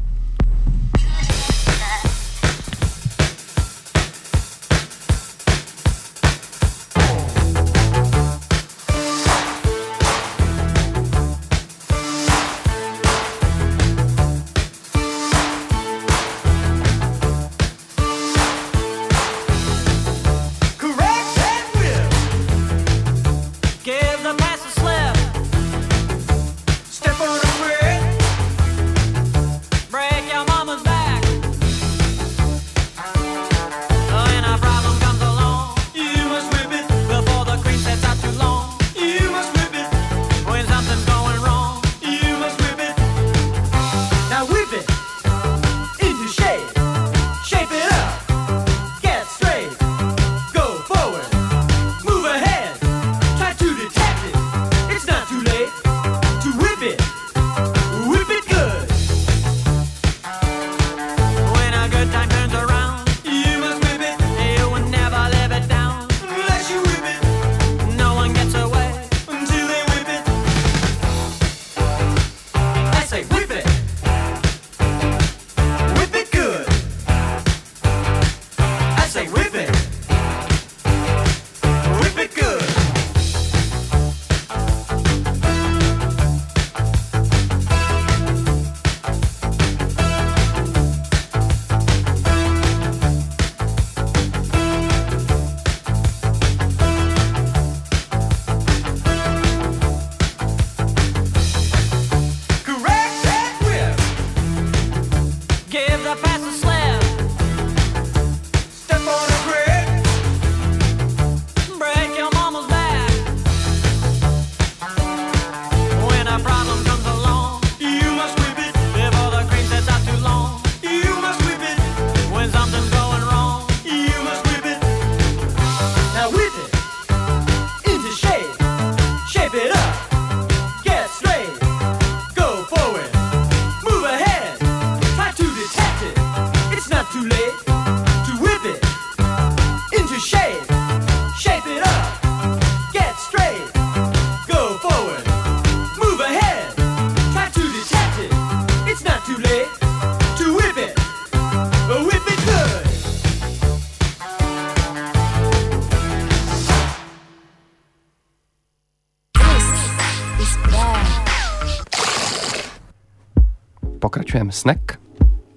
Snack,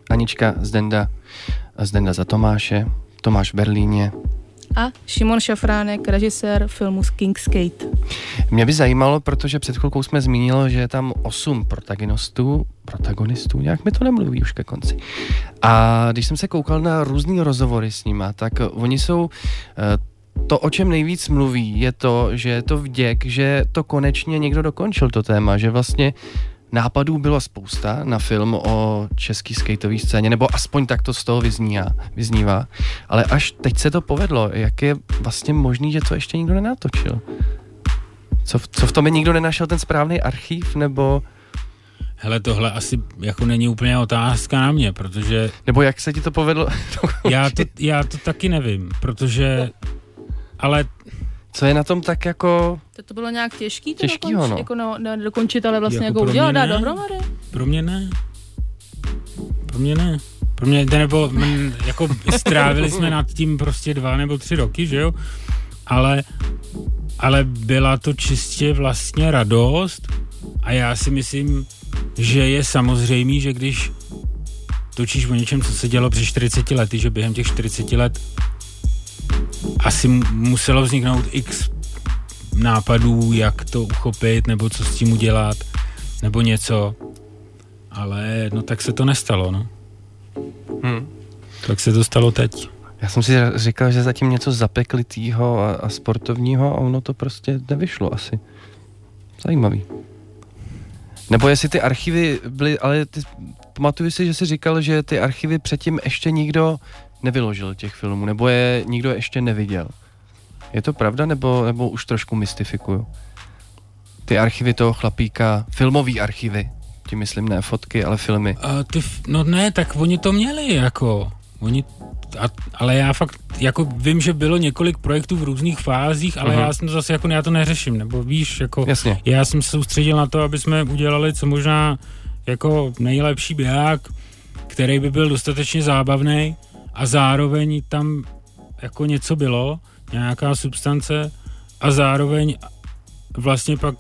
Anička Zdenda, Zdenda za Tomáše, Tomáš v Berlíně. A Šimon Šafránek, režisér filmu King's Skate. Mě by zajímalo, protože před chvilkou jsme zmínili, že je tam osm protagonistů, protagonistů, nějak mi to nemluví už ke konci. A když jsem se koukal na různý rozhovory s nima, tak oni jsou eh, to, o čem nejvíc mluví, je to, že je to vděk, že to konečně někdo dokončil to téma, že vlastně nápadů bylo spousta na film o český skateové scéně, nebo aspoň tak to z toho vyznívá, vyznívá. Ale až teď se to povedlo, jak je vlastně možný, že to ještě nikdo nenatočil? Co, v- co v tom je nikdo nenašel ten správný archív, nebo, Hele, tohle asi jako není úplně otázka na mě, protože nebo jak se ti to povedlo? [LAUGHS] já to, já to taky nevím, protože ale Co je na tom tak jako... To, to bylo nějak těžký to Těžkýho, dokončit, no. jako no, no, dokončit, ale vlastně Jako jako, udělat, mě dát ne. dohromady. pro mě ne. Pro mě ne. Pro mě, nebo m, jako strávili jsme nad tím prostě dva nebo tři roky, že jo? Ale, ale byla to čistě vlastně radost a já si myslím, že je samozřejmý, že když točíš o něčem, co se dělo před 40 lety, že během těch 40 let asi mu- muselo vzniknout x nápadů, jak to uchopit, nebo co s tím udělat, nebo něco. Ale no tak se to nestalo, no. Hm. Tak se to stalo teď. Já jsem si říkal, že zatím něco zapeklitýho a, a sportovního a ono to prostě nevyšlo asi. Zajímavý. Nebo jestli ty archivy byly, ale ty, pamatuju si, že jsi říkal, že ty archivy předtím ještě nikdo nevyložil těch filmů, nebo je nikdo ještě neviděl. Je to pravda, nebo, nebo už trošku mystifikuju? Ty archivy toho chlapíka, filmový archivy, tím myslím ne fotky, ale filmy. A ty, no ne, tak oni to měli, jako. Oni, a, ale já fakt, jako vím, že bylo několik projektů v různých fázích, ale Mhm. já jsem to zase, jako já to neřeším, nebo víš, jako Jasně. já jsem se soustředil na to, aby jsme udělali co možná jako nejlepší běhák, který by byl dostatečně zábavný a zároveň tam jako něco bylo, nějaká substance a zároveň vlastně pak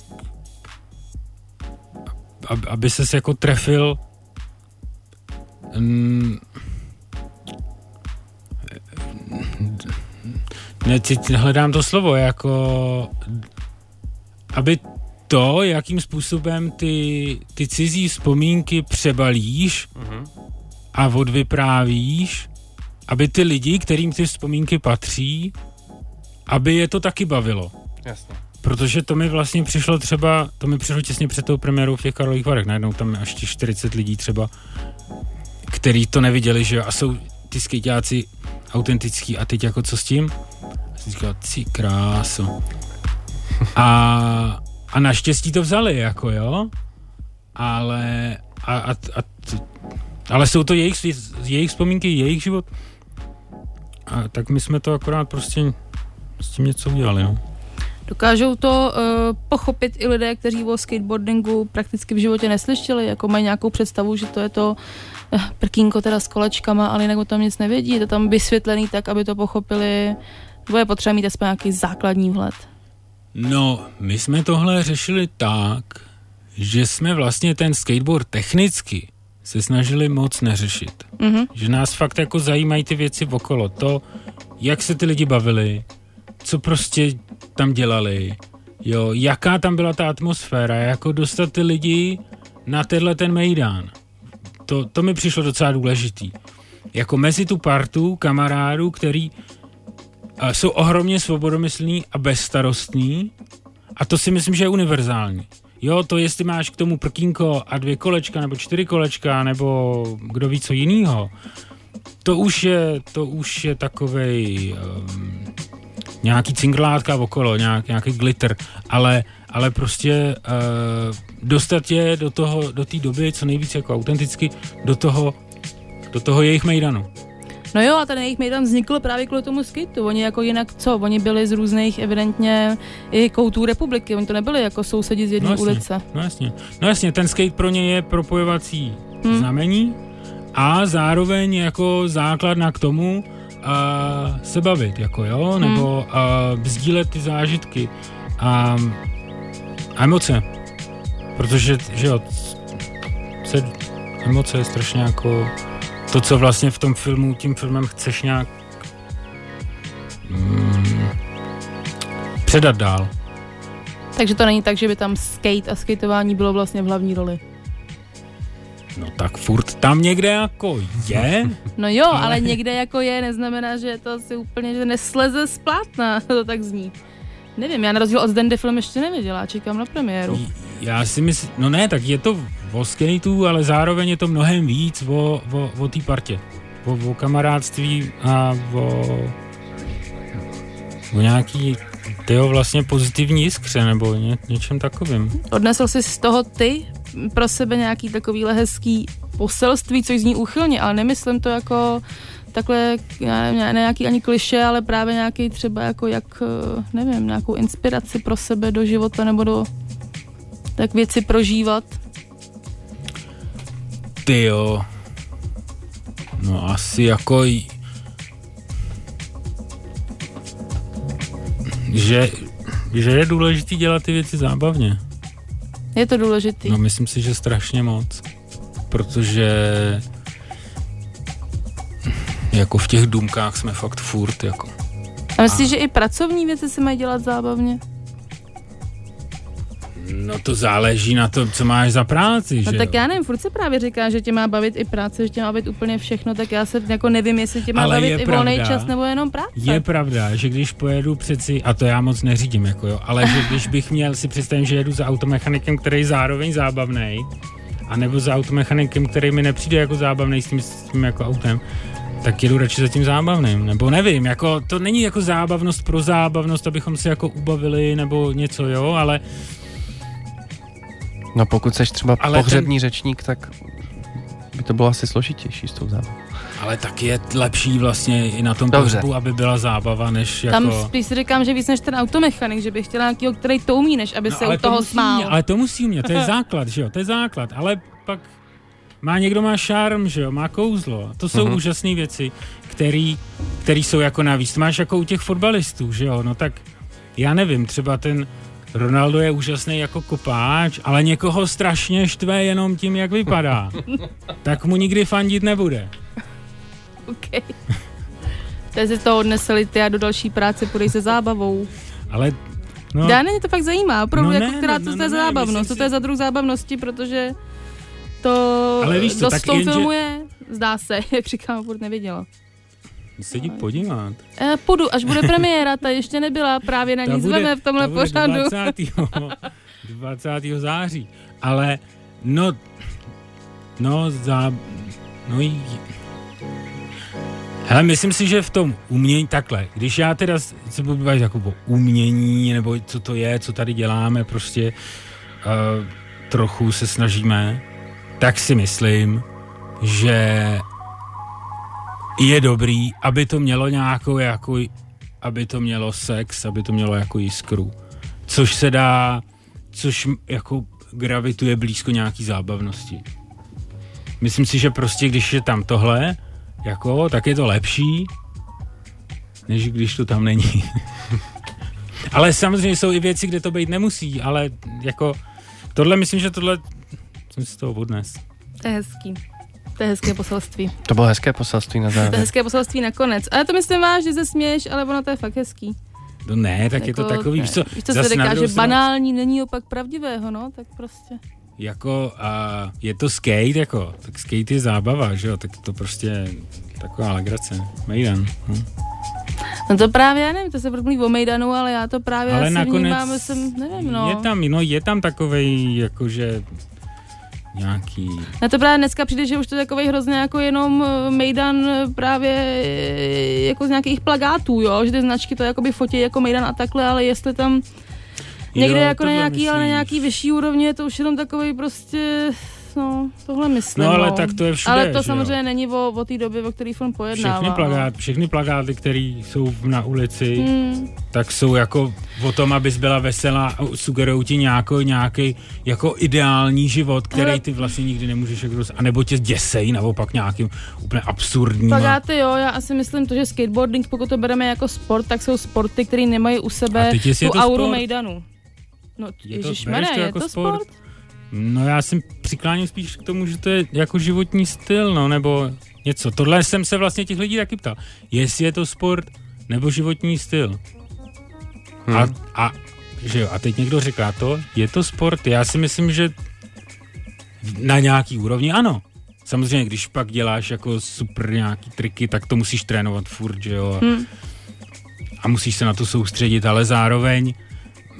ab- aby ses jako trefil mm, ne, teď hledám to slovo, jako aby to, jakým způsobem ty, ty cizí vzpomínky přebalíš a odvyprávíš, aby ty lidi, kterým ty vzpomínky patří, aby je to taky bavilo. Jasně. Protože to mi vlastně přišlo třeba, to mi přišlo těsně před tou premiérou v těch Karlových Varech, najednou tam je až těch 40 lidí třeba, který to neviděli, že a jsou ty skejťáci autentický a teď jako co s tím? A jsem říkal, ci kráso. A, a naštěstí to vzali, jako jo, ale a, a, a ale jsou to jejich, jejich vzpomínky, jejich život. A tak my jsme to akorát prostě s tím něco udělali, no. Dokážou to uh, pochopit i lidé, kteří o skateboardingu prakticky v životě neslyšeli, jako mají nějakou představu, že to je to uh, prkínko teda s kolečkama, ale jinak o tom nic nevědí. Je to tam vysvětlený tak, aby to pochopili. Nebo je potřeba mít aspoň nějaký základní vhled. No, my jsme tohle řešili tak, že jsme vlastně ten skateboard technicky se snažili moc neřešit. Mhm. Že nás fakt jako zajímají ty věci okolo. To, jak se ty lidi bavili, co prostě tam dělali, jo, jaká tam byla ta atmosféra, jako dostat ty lidi na tenhle ten mejdán. To, to mi přišlo docela důležitý. Jako mezi tu partu kamarádů, který a jsou ohromně svobodomyslní a bezstarostní a to si myslím, že je univerzální. Jo, to jestli máš k tomu prkínko a dvě kolečka nebo čtyři kolečka nebo kdo ví co jinýho, to už je, to už je takovej um, nějaký cinglátka okolo, nějak, nějaký glitter, ale, ale prostě uh, dostat je do toho, do té doby co nejvíc jako autenticky, do toho, do toho jejich mejdanu. No jo, a ten jejich mejdan vznikl právě kvůli tomu skejtu. Oni jako jinak co? Oni byli z různých evidentně i koutů republiky. Oni to nebyli jako sousedi z jedné No jasně. ulice. No jasně. No jasně, ten skate pro ně je propojovací Hmm. hmm. znamení a zároveň jako základna k tomu a se bavit, jako jo, nebo a sdílet ty zážitky a, a emoce. Protože, že jo, se emoce, strašně jako to, co vlastně v tom filmu, tím filmem chceš nějak mm, předat dál. Takže to není tak, že by tam skate a skateování bylo vlastně v hlavní roli. No tak furt tam někde jako je. No jo, ale někde jako je, neznamená, že to asi úplně, že nesleze z plátna, [LAUGHS] to tak zní. Nevím, já na rozdíl od Zdendy film ještě neviděla, čekám na premiéru. Já si myslím, no ne, tak je to o skateu, ale zároveň je to mnohem víc o, o, o té partě. O, o kamarádství a o, o nějaký tyjo vlastně pozitivní jiskře nebo ně, něčem takovým. Odnesl jsi z toho ty pro sebe nějaký takovýhle hezký poselství, což zní úchylně, ale nemyslím to jako takhle, já nevím, ne nějaký ani kliše, ale právě nějaký třeba jako jak, eh, nevím, nějakou inspiraci pro sebe do života nebo do tak věci prožívat. Ty jo. No asi jako že, že je důležitý dělat ty věci zábavně. Je to důležitý. No myslím si, že strašně moc. Protože jako v těch důmkách jsme fakt furt jako. A myslíš, že i pracovní věci se mají dělat zábavně? No to záleží na tom, co máš za práci, No že tak jo? já nevím, furt se právě říká, že tě má bavit i práce, že tě má bavit úplně všechno, tak já se jako nevím, jestli tě má Ale bavit i volný čas nebo jenom práce. Je pravda, že když pojedu přeci, a to já moc neřídím, jako jo, ale že když bych měl si představit, že jedu za automechanikem, který je zároveň zábavný, a nebo za automechanikem, který mi nepřijde jako zábavný s tím, s tím jako autem, tak jedu radši za tím zábavným, nebo nevím, jako to není jako zábavnost pro zábavnost, abychom se jako ubavili nebo něco, jo, ale No pokud seš třeba Ale pohřební řečník, tak by to bylo asi složitější s tou zábavou. ale tak je lepší vlastně i na tom Dobře. pohřbu, aby byla zábava, než jako... Tam spíš si říkám, že víc než ten automechanik, že bych chtěla nějakýho, který to umí, než aby se u No, to toho musí smál. Mě, ale to musí umět, to je [LAUGHS] základ, že jo, to je základ, ale pak má někdo má šarm, že jo, má kouzlo. To jsou Mhm. uh-huh. úžasné věci, který, který jsou jako navíc. To máš jako u těch fotbalistů, že jo, no tak já nevím, třeba ten Ronaldo je úžasný jako kopáč, ale někoho strašně štve jenom tím, jak vypadá. [LAUGHS] tak mu nikdy fandit nebude. Okay. Teď si to odnesli ty a do další práce půjdeš se zábavou. Ale No. no, Já ne, mě to fakt zajímá, opravdu, No jako, ne, která no, to, no, to je za zábavnost, co to je za druh zábavnosti, protože to Ale víš co, dost tak filmu je, zdá se, [LAUGHS] jak říkám, furt neviděla. Se jdi podívat. E, půjdu, až bude premiéra, ta ještě nebyla, právě na ní zveme v tomhle ta bude pořadu. 20. 20. [LAUGHS] září. Ale no, no za, no Hele, myslím si, že v tom umění, takhle, když já teda se budu bavit jako o umění, nebo co to je, co tady děláme, prostě uh, trochu se snažíme, tak si myslím, že je dobrý, aby to mělo nějakou jako, aby to mělo sex, aby to mělo jako jiskru. Což se dá, což jako gravituje blízko nějaký zábavnosti. Myslím si, že prostě když je tam tohle, jako, tak je to lepší, než když to tam není. [LAUGHS] ale samozřejmě jsou i věci, kde to být nemusí, ale jako tohle myslím, že tohle jsem si toho odnes. To je hezký. To je hezké poselství. To bylo hezké poselství na To je závěr. hezké poselství nakonec. Ale to myslím vážně, že se směješ, ale ono to je fakt hezký. No ne, tak je to takový, víš co, víš, co se říká, že banální není opak pravdivého, no, tak prostě. jako a je to skate, jako, tak skate je zábava, že jo, tak to prostě je taková legrace, mejdan. Hm. No to právě, já nevím, to se mluví o Mejdanu, ale já to právě Ale asi nakonec vnímám, jsem, nevím, no. je tam, no je tam takovej, jakože nějaký, Na to právě dneska přijde, že už to je takový hrozně jako jenom eh, Mejdan eh, právě eh, jako z nějakých plagátů, jo, že ty značky to jakoby fotí jako Mejdan a takhle, ale jestli tam někde Jo, jako na nějaký, ale na myslíš. nějaký vyšší úrovni je to už jenom takový prostě, no, tohle myslím, No, ale tak to je všude, Ale to že jo. samozřejmě není o, o té době, o který film pojednává. všechny, plagát, všechny plagáty, které jsou na ulici, no. Hmm. tak jsou jako o tom, abys byla veselá a sugerují ti nějaký, nějaký jako ideální život, který Hele. ty vlastně nikdy nemůžeš jako dost, anebo tě děsej naopak nějakým úplně absurdním. Plagáty, jo, já asi myslím to, že skateboarding, pokud to bereme jako sport, tak jsou sporty, které nemají u A sebe je tu to auru sport? Mejdanu. No, Je to- ježiš, to je jako to sport? sport? No já jsem přikláním spíš k tomu, že to je jako životní styl, no, nebo něco. Tohle jsem se vlastně těch lidí taky ptal. Jestli je to sport nebo životní styl. Hmm. A, a, že jo, a teď někdo říká to, je to sport? Já si myslím, že na nějaký úrovni ano. Samozřejmě, když pak děláš jako super nějaký triky, tak to musíš trénovat furt, že jo. Hm. A musíš se na to soustředit, ale zároveň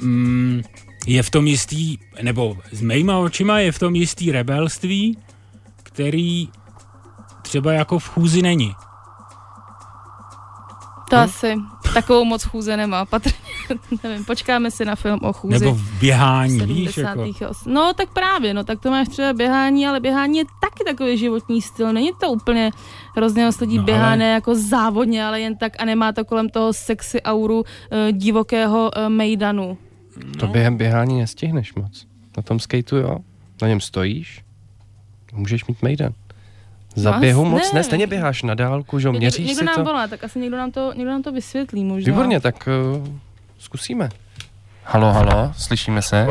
mm, je v tom jistý, nebo s mýma očima je v tom jistý rebelství, který třeba jako v chůzi není. To asi takovou moc chůze nemá, patrně. [LAUGHS] Nevím, počkáme si na film o chůzi. Nebo v běhání, víš, 70. jako. No tak právě, no tak to máš třeba běhání, ale běhání je taky takový životní styl. Není to úplně hrozně moc lidí No, běhá ale- ne jako závodně, ale jen tak a nemá to kolem toho sexy auru uh, divokého uh, mejdanu. To během běhání nestihneš moc. Na tom skateu jo, na něm stojíš, můžeš mít mejdan. Za No, běhu ne. moc ne, stejně běháš na dálku, že jo, Někdo, měříš někdo si nám to. volá, tak asi někdo nám to, někdo nám to vysvětlí možná. Výborně, tak uh, zkusíme. Halo, halo, slyšíme se?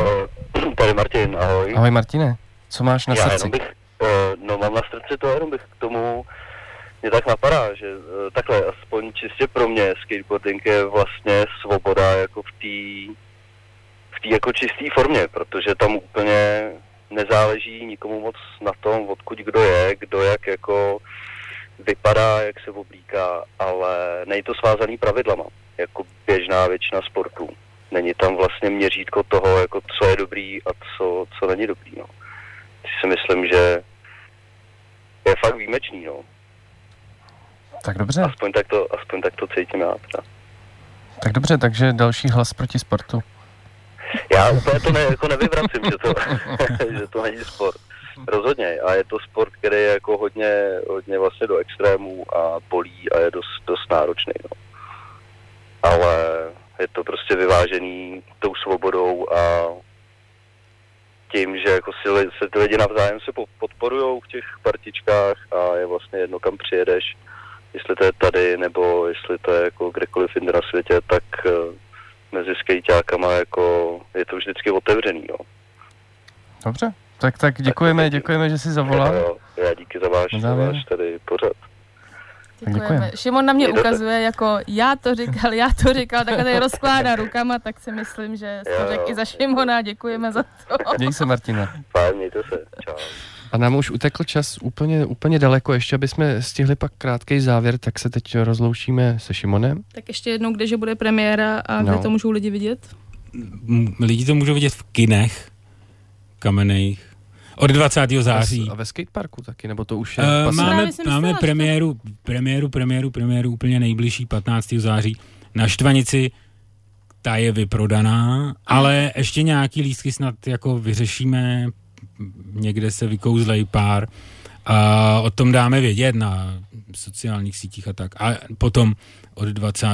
Tady Martin, ahoj. Ahoj Martine, co máš na Já srdci? jenom bych, uh, no mám na srdci to, jenom bych k tomu, mě tak napadá, že uh, takhle, aspoň čistě pro mě, skateboarding je vlastně svoboda jako v té té jako čisté formě, protože tam úplně nezáleží nikomu moc na tom, odkud kdo je, kdo jak jako vypadá, jak se oblíká, ale není to svázaný pravidlama, jako běžná většina sportů. Není tam vlastně měřítko toho, jako co je dobrý a co, co není dobrý. No. Ty si myslím, že je fakt výjimečný, no. Tak dobře, Aspoň tak to, aspoň tak to cítím já teda. tak dobře, takže další hlas proti sportu. Já úplně to ne, jako nevyvracím, že to, [LAUGHS] že to není sport. Rozhodně. A je to sport, který je jako hodně, hodně vlastně do extrémů a bolí a je dost, dost náročný. No. Ale je to prostě vyvážený tou svobodou a tím, že jako si, se ty lidi navzájem se podporují v těch partičkách a je vlastně jedno, kam přijedeš, jestli to je tady, nebo jestli to je jako kdekoliv jinde na světě, tak eh, mezi skejťákama jako je to vždycky otevřený, no. Dobře, tak, tak děkujeme, děkujeme, že jsi zavolal. Jo, já díky za váš, za váš tady pořad. děkujeme. Šimon na mě ukazuje jako já to říkal, já to říkal, tak tady rozkládá [LAUGHS] rukama, tak si myslím, že jsi to Jo, řekl jo. i za Šimona, děkujeme za to. Měj se Martina. Fajn, mějte se. Čau. A nám už utekl čas úplně, úplně daleko, ještě aby jsme stihli pak krátký závěr, tak se teď rozloučíme se Šimonem. Tak ještě jednou, kdeže bude premiéra a kde No. to můžou lidi vidět? M- Lidi to můžou vidět v kinech kamenejch od 20. září. A ve skateparku taky, nebo to už je Uh, máme máme myslela, premiéru, premiéru, premiéru, premiéru úplně nejbližší 15. září na Štvanici. Ta je vyprodaná, ale ještě nějaký lístky snad jako vyřešíme, někde se vykouzlej pár. A o tom dáme vědět na sociálních sítích a tak. A potom od 20.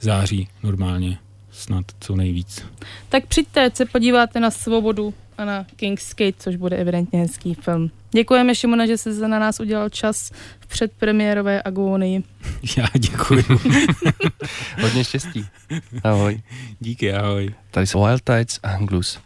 září normálně snad co nejvíc. Tak přijďte, se podíváte na Svobodu a na King's Skate, což bude evidentně hezký film. Děkujeme Šimona, že jsi na nás udělal čas v předpremiérové agónii. [LAUGHS] Já děkuji. [LAUGHS] Hodně štěstí. Ahoj. Díky, ahoj. Tady jsou Wild Tides a Anglus.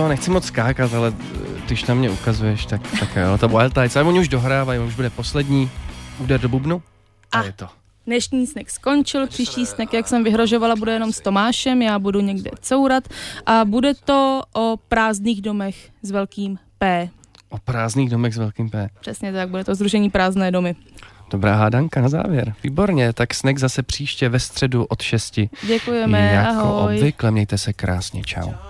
Toho nechci moc skákat, ale eh, když na mě ukazuješ, tak, tak jo, to Wild Tides. Ale oni už dohrávají, už bude poslední úder do bubnu. A, A. je to. Dnešní snack skončil, příští snack, jak jsem vyhrožovala, bude jenom s Tomášem, já budu někde courat a bude to o prázdných domech s velkým P. O prázdných domech s velkým P. Přesně tak, bude to Združení prázdné domy. Dobrá hádanka na závěr. Výborně, tak snack zase příště ve středu od 6. Děkujeme, jako ahoj. obvykle, mějte se krásně, čau. Hey,